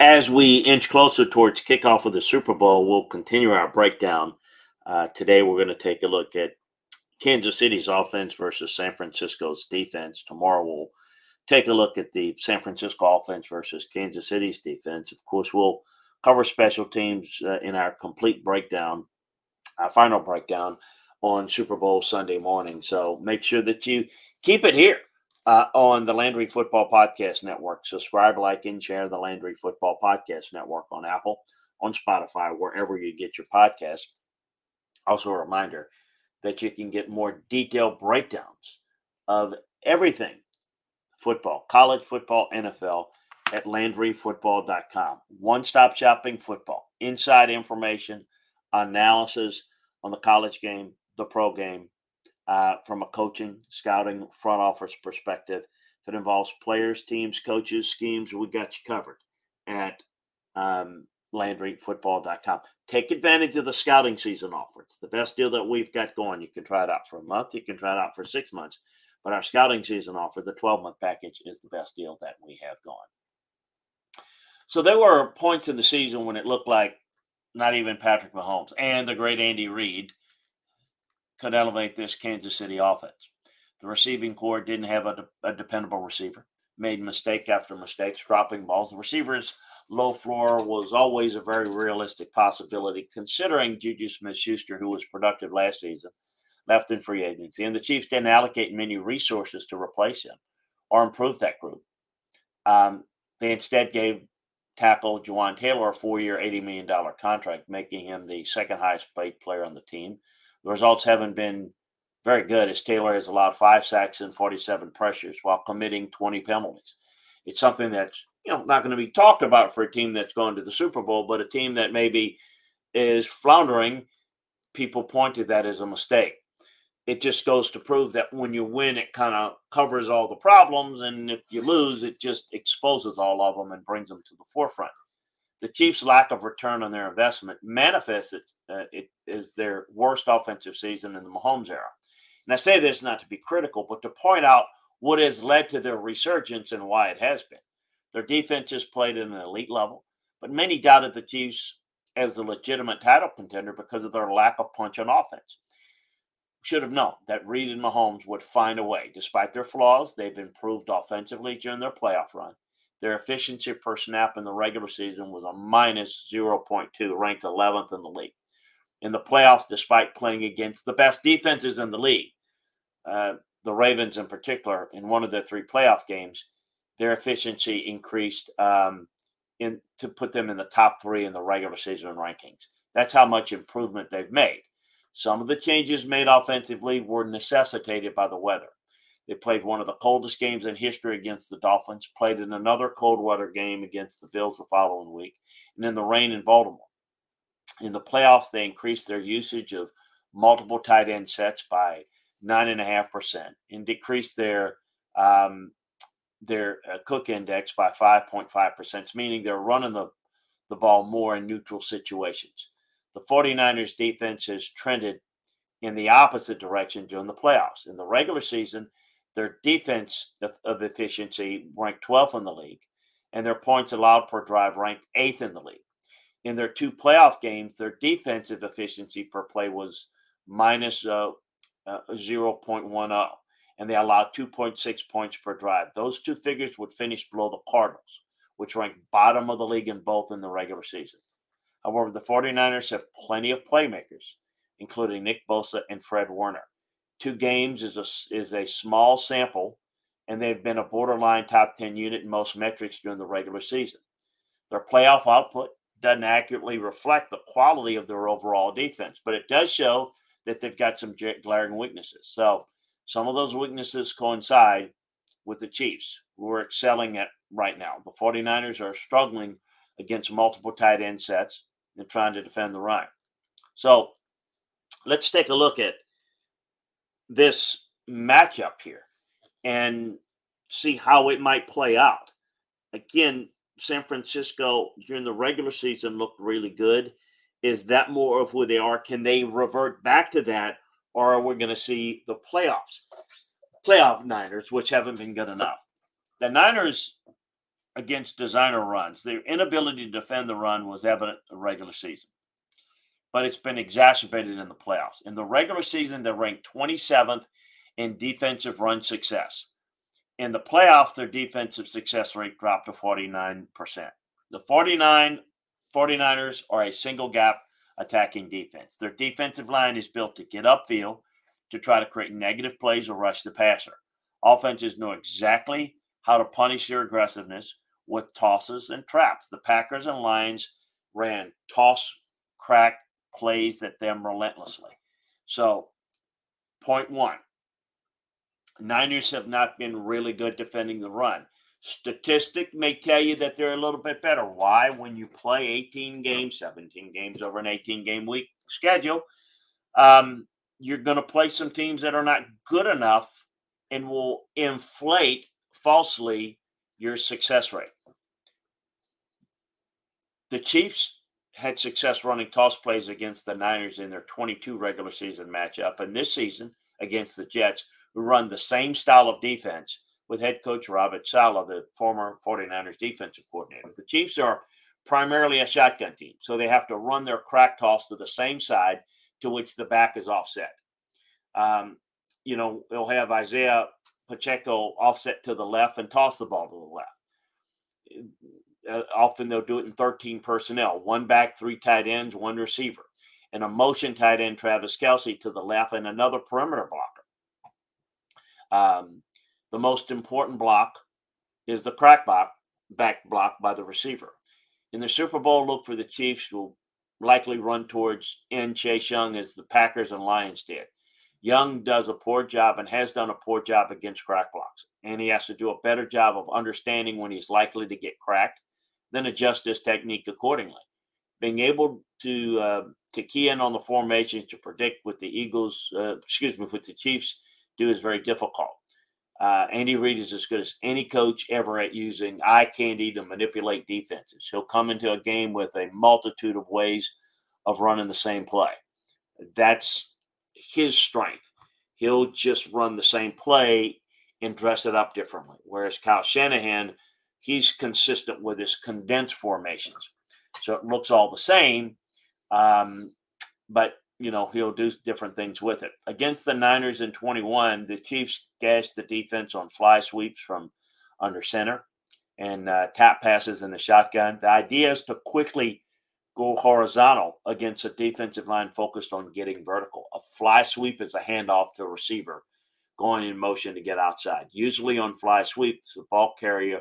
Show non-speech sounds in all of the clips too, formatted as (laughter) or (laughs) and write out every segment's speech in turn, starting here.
as we inch closer towards kickoff of the Super Bowl, we'll continue our breakdown. Uh, today, we're going to take a look at Kansas City's offense versus San Francisco's defense. Tomorrow, we'll take a look at the San Francisco offense versus Kansas City's defense. Of course, we'll cover special teams uh, in our complete breakdown, our final breakdown on Super Bowl Sunday morning. So make sure that you keep it here uh, on the Landry Football Podcast Network. Subscribe, like, and share the Landry Football Podcast Network on Apple, on Spotify, wherever you get your podcast. Also, a reminder that you can get more detailed breakdowns of everything football, college football, NFL at LandryFootball.com. One stop shopping football, inside information, analysis on the college game, the pro game, uh, from a coaching, scouting, front office perspective. If it involves players, teams, coaches, schemes, we got you covered at um, LandryFootball.com. Take advantage of the scouting season offer. It's the best deal that we've got going. You can try it out for a month, you can try it out for six months. But our scouting season offer, the 12 month package, is the best deal that we have going. So there were points in the season when it looked like not even Patrick Mahomes and the great Andy Reid could elevate this Kansas City offense. The receiving corps didn't have a, a dependable receiver, made mistake after mistake, dropping balls. The receivers' low floor was always a very realistic possibility, considering Juju Smith Schuster, who was productive last season, left in free agency. And the Chiefs didn't allocate many resources to replace him or improve that group. Um, they instead gave tackle Jawaan Taylor a four year, $80 million contract, making him the second highest paid player on the team the results haven't been very good as Taylor has allowed five sacks and 47 pressures while committing 20 penalties. It's something that's you know not going to be talked about for a team that's going to the Super Bowl, but a team that maybe is floundering. People point to that as a mistake. It just goes to prove that when you win, it kind of covers all the problems, and if you lose, it just exposes all of them and brings them to the forefront the Chiefs' lack of return on their investment manifests it, uh, it is their worst offensive season in the Mahomes era. And I say this not to be critical, but to point out what has led to their resurgence and why it has been. Their defense has played at an elite level, but many doubted the Chiefs as a legitimate title contender because of their lack of punch on offense. Should have known that Reid and Mahomes would find a way. Despite their flaws, they've improved offensively during their playoff run their efficiency per snap in the regular season was a minus 0.2, ranked 11th in the league. In the playoffs, despite playing against the best defenses in the league, uh, the Ravens in particular, in one of their three playoff games, their efficiency increased um, in to put them in the top three in the regular season rankings. That's how much improvement they've made. Some of the changes made offensively were necessitated by the weather. They played one of the coldest games in history against the Dolphins, played in another cold weather game against the Bills the following week, and in the rain in Baltimore. In the playoffs, they increased their usage of multiple tight end sets by 9.5% and decreased their um, their uh, cook index by 5.5%, meaning they're running the, the ball more in neutral situations. The 49ers defense has trended in the opposite direction during the playoffs. In the regular season, their defense of, efficiency ranked 12th in the league, and their points allowed per drive ranked eighth in the league. In their two playoff games, their defensive efficiency per play was minus, uh, uh, 0.10, and they allowed 2.6 points per drive. Those two figures would finish below the Cardinals, which ranked bottom of the league in both in the regular season. However, the 49ers have plenty of playmakers, including Nick Bosa and Fred Warner two games is a is a small sample, and they've been a borderline top ten unit in most metrics during the regular season. Their playoff output doesn't accurately reflect the quality of their overall defense, but it does show that they've got some glaring weaknesses. So some of those weaknesses coincide with the Chiefs, who are excelling at right now. The 49ers are struggling against multiple tight end sets and trying to defend the run. So let's take a look at this matchup here and see how it might play out. Again, San Francisco during the regular season looked really good. Is that more of who they are? Can they revert back to that, or are we going to see the playoffs, playoff Niners, which haven't been good enough? The Niners, against designer runs. Their inability to defend the run was evident the regular season, but it's been exacerbated in the playoffs. In the regular season, they're ranked 27th in defensive run success. In the playoffs, their defensive success rate dropped to 49%. The 49 49ers are a single gap attacking defense. Their defensive line is built to get upfield to try to create negative plays or rush the passer. Offenses know exactly how to punish their aggressiveness with tosses and traps. The Packers and Lions ran toss, crack plays at them relentlessly. So, point one Niners have not been really good defending the run. Statistic may tell you that they're a little bit better. Why? When you play 18 games, 17 games over an 18 game week schedule, um, you're going to play some teams that are not good enough and will inflate falsely your success rate. The Chiefs had success running toss plays against the Niners in their 22 regular season matchup, and this season against the Jets, who run the same style of defense with head coach Robert Saleh, the former 49ers defensive coordinator. The Chiefs are primarily a shotgun team, so they have to run their crack toss to the same side to which the back is offset. Um, you know, they'll have Isaiah Pacheco offset to the left and toss the ball to the left. Uh, often they'll do it in 13 personnel one back, three tight ends, one receiver, and a motion tight end, Travis Kelce, to the left, and another perimeter blocker. Um, the most important block is the crack block, back block by the receiver. In the Super Bowl, look for the Chiefs will likely run towards in Chase Young as the Packers and Lions did. Young does a poor job and has done a poor job against crack blocks. And he has to do a better job of understanding when he's likely to get cracked, then adjust his technique accordingly. Being able to uh, to key in on the formation to predict what the Eagles, uh, excuse me, what the Chiefs do is very difficult. Uh, Andy Reid is as good as any coach ever at using eye candy to manipulate defenses. He'll come into a game with a multitude of ways of running the same play. That's his strength. He'll just run the same play and dress it up differently. Whereas Kyle Shanahan, he's consistent with his condensed formations. So it looks all the same, um, but you know he'll do different things with it. Against the Niners in 21, the Chiefs gashed the defense on fly sweeps from under center and uh, tap passes in the shotgun. The idea is to quickly go horizontal against a defensive line focused on getting vertical. A fly sweep is a handoff to a receiver going in motion to get outside. Usually on fly sweeps, the ball carrier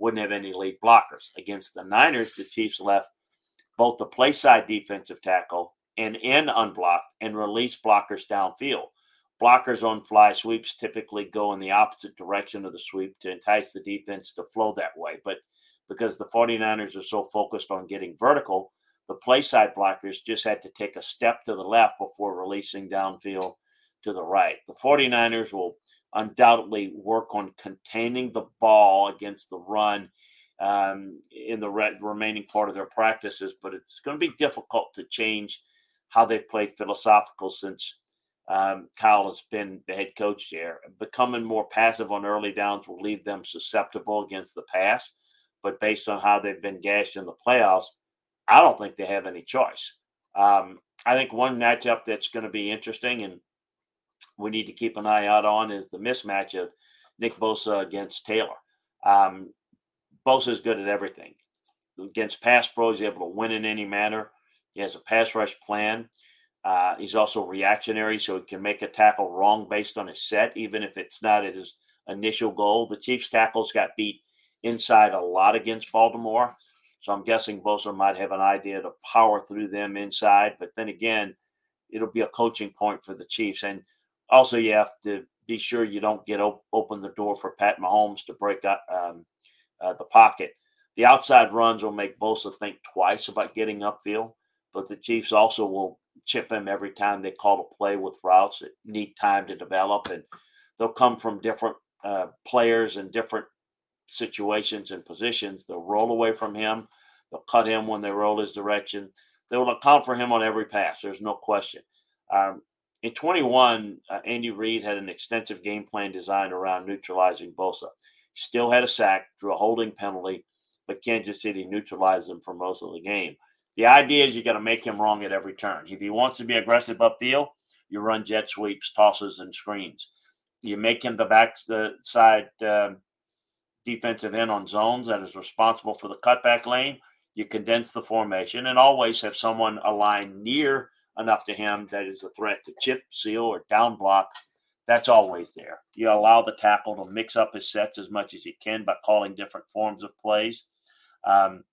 wouldn't have any lead blockers. Against the Niners, the Chiefs left both the play side defensive tackle and in unblocked and release blockers downfield. Blockers on fly sweeps typically go in the opposite direction of the sweep to entice the defense to flow that way. But because the 49ers are so focused on getting vertical, the play side blockers just had to take a step to the left before releasing downfield to the right. The 49ers will undoubtedly work on containing the ball against the run um, in the re- remaining part of their practices, but it's going to be difficult to change how they've played philosophical since um, Kyle has been the head coach there. Becoming more passive on early downs will leave them susceptible against the pass, but based on how they've been gashed in the playoffs, I don't think they have any choice. Um, I think one matchup that's going to be interesting and we need to keep an eye out on is the mismatch of Nick Bosa against Taylor. Um, Bosa is good at everything. Against pass pros, he's able to win in any manner. He has a pass rush plan. Uh, he's also reactionary, so he can make a tackle wrong based on his set, even if it's not his initial goal. The Chiefs tackles got beat inside a lot against Baltimore. So I'm guessing Bosa might have an idea to power through them inside. But then again, it'll be a coaching point for the Chiefs. And also, you have to be sure you don't get op- open the door for Pat Mahomes to break up um, uh, the pocket. The outside runs will make Bosa think twice about getting upfield, but the Chiefs also will chip him every time they call a play with routes that need time to develop. And they'll come from different uh, players and different situations and positions. They'll roll away from him. They'll cut him when they roll his direction. They will account for him on every pass. There's no question. Um, in 21, uh, Andy Reid had an extensive game plan designed around neutralizing Bosa. Still had a sack, drew a holding penalty, but Kansas City neutralized him for most of the game. The idea is you got to make him wrong at every turn. If he wants to be aggressive upfield, you run jet sweeps, tosses, and screens. You make him the back the side uh, defensive end on zones that is responsible for the cutback lane. You condense the formation and always have someone aligned near enough to him that is a threat to chip, seal, or down block. That's always there. You allow the tackle to mix up his sets as much as you can by calling different forms of plays. Um,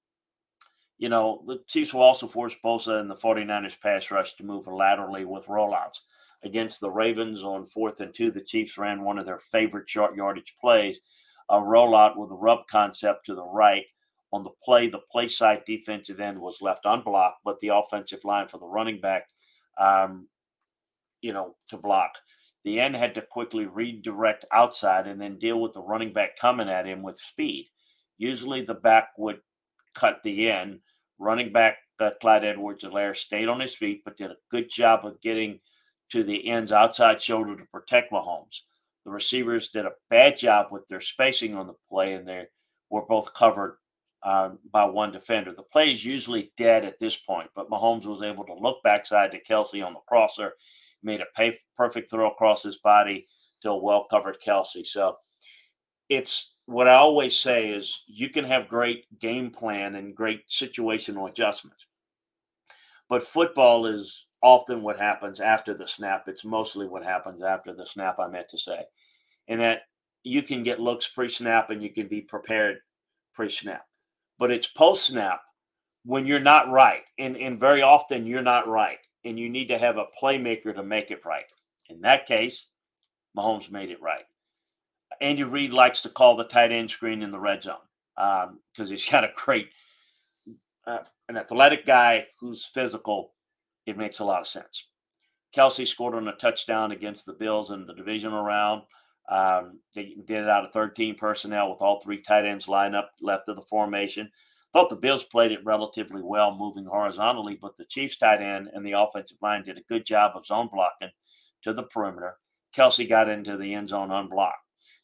you know, the Chiefs will also force Bosa and the 49ers pass rush to move laterally with rollouts. Against the Ravens on fourth and two, the Chiefs ran one of their favorite short yardage plays, a rollout with a rub concept to the right. On the play, the play side defensive end was left unblocked, but the offensive line for the running back, um, you know, to block. The end had to quickly redirect outside and then deal with the running back coming at him with speed. Usually the back would cut the end. Running back uh, Clyde Edwards-Helaire stayed on his feet, but did a good job of getting to the end's outside shoulder to protect Mahomes. The receivers did a bad job with their spacing on the play, and they were both covered um, by one defender. The play is usually dead at this point, but Mahomes was able to look backside to Kelce on the crosser, made a pay, perfect throw across his body to a well covered Kelce. So it's what I always say is you can have great game plan and great situational adjustments. But football is often what happens after the snap. It's mostly what happens after the snap, I meant to say. And that you can get looks pre snap and you can be prepared pre snap. But it's post snap when you're not right. And, and very often you're not right. And you need to have a playmaker to make it right. In that case, Mahomes made it right. Andy Reid likes to call the tight end screen in the red zone because um, he's (laughs) got a great, uh, an athletic guy who's physical. It makes a lot of sense. Kelce scored on a touchdown against the Bills in the divisional round. Um, they did it out of 13 personnel with all three tight ends lined up left of the formation. Thought the Bills played it relatively well, moving horizontally, but the Chiefs tight end and the offensive line did a good job of zone blocking to the perimeter. Kelce got into the end zone unblocked.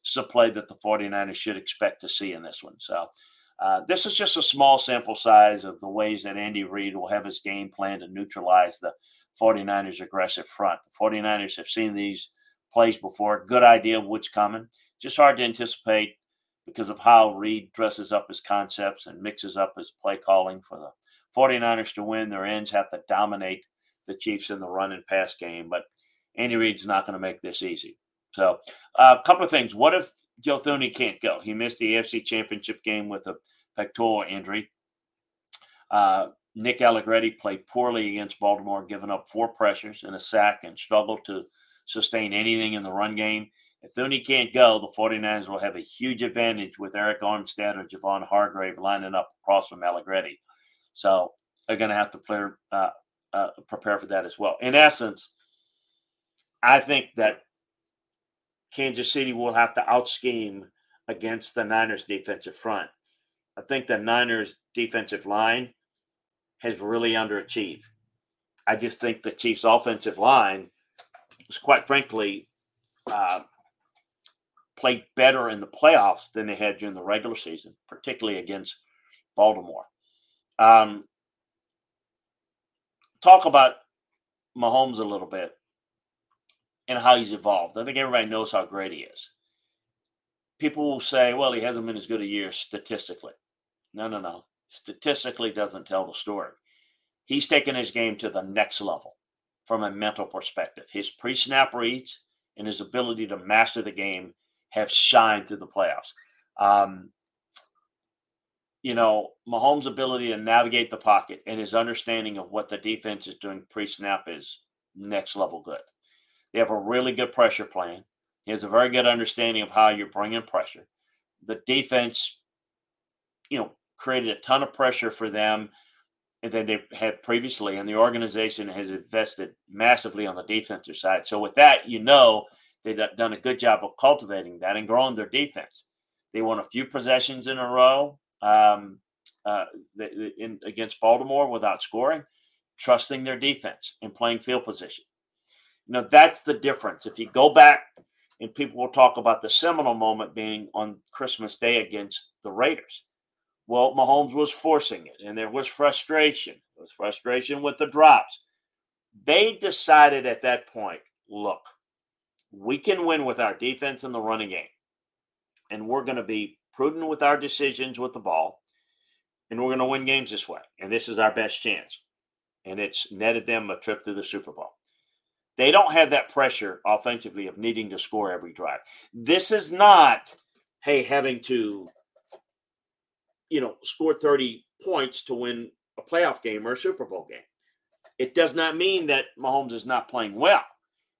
This is a play that the 49ers should expect to see in this one. So, uh, this is just a small sample size of the ways that Andy Reid will have his game plan to neutralize the 49ers' aggressive front. The 49ers have seen these plays before. Good idea of what's coming. Just hard to anticipate because of how Reid dresses up his concepts and mixes up his play calling for the 49ers to win. Their ends have to dominate the Chiefs in the run and pass game, but Andy Reid's not going to make this easy. So, uh, a couple of things. What if Joe Thuney can't go? He missed the AFC Championship game with a pectoral injury. Uh, Nick Allegretti played poorly against Baltimore, giving up four pressures and a sack and struggled to sustain anything in the run game. If Thuney can't go, the 49ers will have a huge advantage with Arik Armstead or Javon Hargrave lining up across from Allegretti. So they're going to have to play, uh, uh, prepare for that as well. In essence, I think that Kansas City will have to outscheme against the Niners defensive front. I think the Niners defensive line has really underachieved. I just think the Chiefs offensive line quite frankly uh, played better in the playoffs than they had during the regular season, particularly against Baltimore. Um, talk about Mahomes a little bit and how he's evolved. I think everybody knows how great he is. People will say, well, he hasn't been as good a year statistically. No, no, no. Statistically doesn't tell the story. He's taken his game to the next level from a mental perspective. His pre snap reads and his ability to master the game have shined through the playoffs. Um, you know, Mahomes' ability to navigate the pocket and his understanding of what the defense is doing pre snap is next level good. They have a really good pressure plan. He has a very good understanding of how you're bringing pressure. The defense, you know, created a ton of pressure for them than they had previously, and the organization has invested massively on the defensive side. So with that, you know they've done a good job of cultivating that and growing their defense. They won a few possessions in a row um, uh, in, against Baltimore without scoring, trusting their defense and playing field position. You know, that's the difference. If you go back and people will talk about the seminal moment being on Christmas Day against the Raiders. Well, Mahomes was forcing it, and there was frustration. There was frustration with the drops. They decided at that point look, we can win with our defense in the running game, and we're going to be prudent with our decisions with the ball, and we're going to win games this way. And this is our best chance. And it's netted them a trip to the Super Bowl. They don't have that pressure offensively of needing to score every drive. This is not, hey, having to, you know, score 30 points to win a playoff game or a Super Bowl game. It does not mean that Mahomes is not playing well.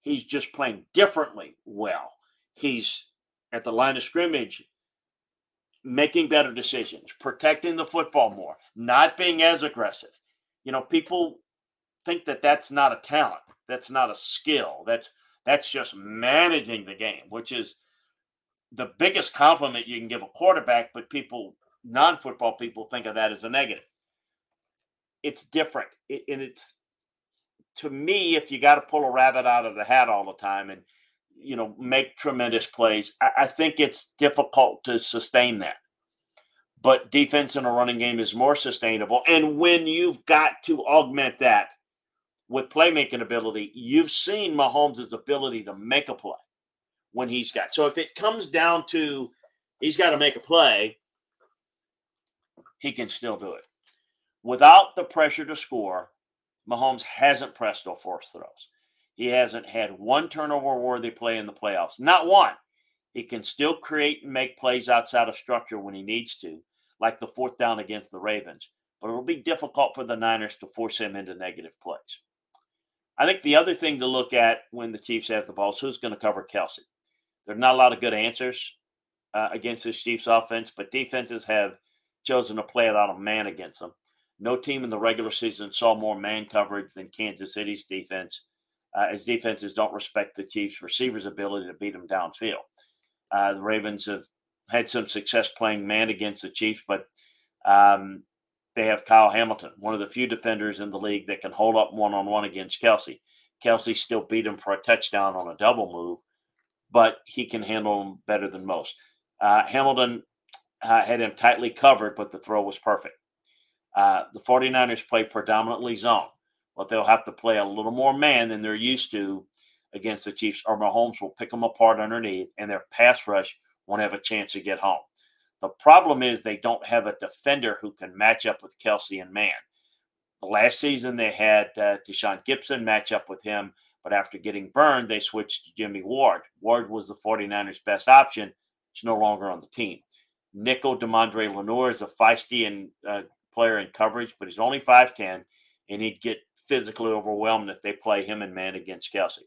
He's just playing differently well. He's at the line of scrimmage making better decisions, protecting the football more, not being as aggressive. You know, people think that that's not a talent, that's not a skill. That's that's just managing the game, which is the biggest compliment you can give a quarterback, but people non-football people think of that as a negative. It's different. It, and it's to me, if you got to pull a rabbit out of the hat all the time and you know make tremendous plays, I, I think it's difficult to sustain that. But defense in a running game is more sustainable. And when you've got to augment that with playmaking ability, you've seen Mahomes' ability to make a play when he's got. So if it comes down to he's got to make a play, he can still do it. Without the pressure to score, Mahomes hasn't pressed or forced throws. He hasn't had one turnover worthy play in the playoffs. Not one. He can still create and make plays outside of structure when he needs to, like the fourth down against the Ravens. But it'll be difficult for the Niners to force him into negative plays. I think the other thing to look at when the Chiefs have the ball is who's going to cover Kelce. There's not a lot of good answers uh, against this Chiefs offense, but defenses have chosen to play it out of man against them. No team in the regular season saw more man coverage than Kansas City's defense, uh, as defenses don't respect the Chiefs' receivers' ability to beat them downfield. Uh, the Ravens have had some success playing man against the Chiefs, but um, they have Kyle Hamilton, one of the few defenders in the league that can hold up one on one against Kelce. Kelce still beat him for a touchdown on a double move, but he can handle him better than most. Uh, Hamilton uh, had him tightly covered, but the throw was perfect. Uh, the 49ers play predominantly zone, but they'll have to play a little more man than they're used to against the Chiefs, or Mahomes will pick them apart underneath, and their pass rush won't have a chance to get home. The problem is they don't have a defender who can match up with Kelce and man. Last season they had uh, Tashaun Gipson match up with him, but after getting burned, they switched to Jimmy Ward. Ward was the 49ers' best option. He's no longer on the team. Nickel Deommodore Lenoir is a feisty and uh, player in coverage, but he's only 5'10, and he'd get physically overwhelmed if they play him and man against Kelce.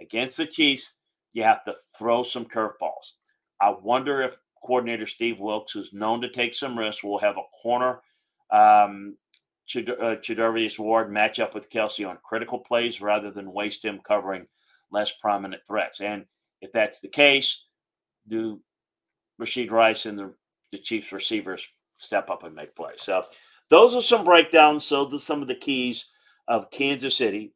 Against the Chiefs, you have to throw some curveballs. I wonder if coordinator Steve Wilks, who's known to take some risks, will have a corner um, Charvarius uh, Ward match up with Kelsey on critical plays rather than waste him covering less prominent threats. And if that's the case, do Rashee Rice and the, the Chiefs receivers step up and make plays? So those are some breakdowns. So some of the keys of Kansas City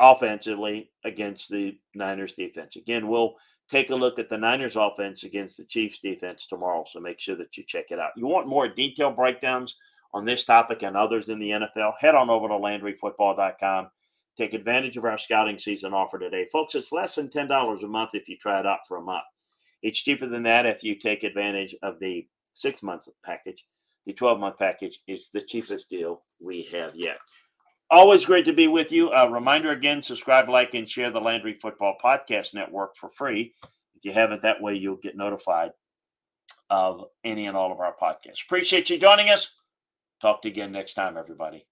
offensively against the Niners defense. Again, we'll take a look at the Niners offense against the Chiefs defense tomorrow. So make sure that you check it out. You want more detailed breakdowns on this topic and others in the NFL? Head on over to LandryFootball.com. Take advantage of our scouting season offer today. Folks, it's less than $10 a month if you try it out for a month. It's cheaper than that if you take advantage of the six month package. The 12 month package is the cheapest deal we have yet. Always great to be with you. A reminder again subscribe, like, and share the Landry Football Podcast Network for free. If you haven't, that way you'll get notified of any and all of our podcasts. Appreciate you joining us. Talk to you again next time, everybody.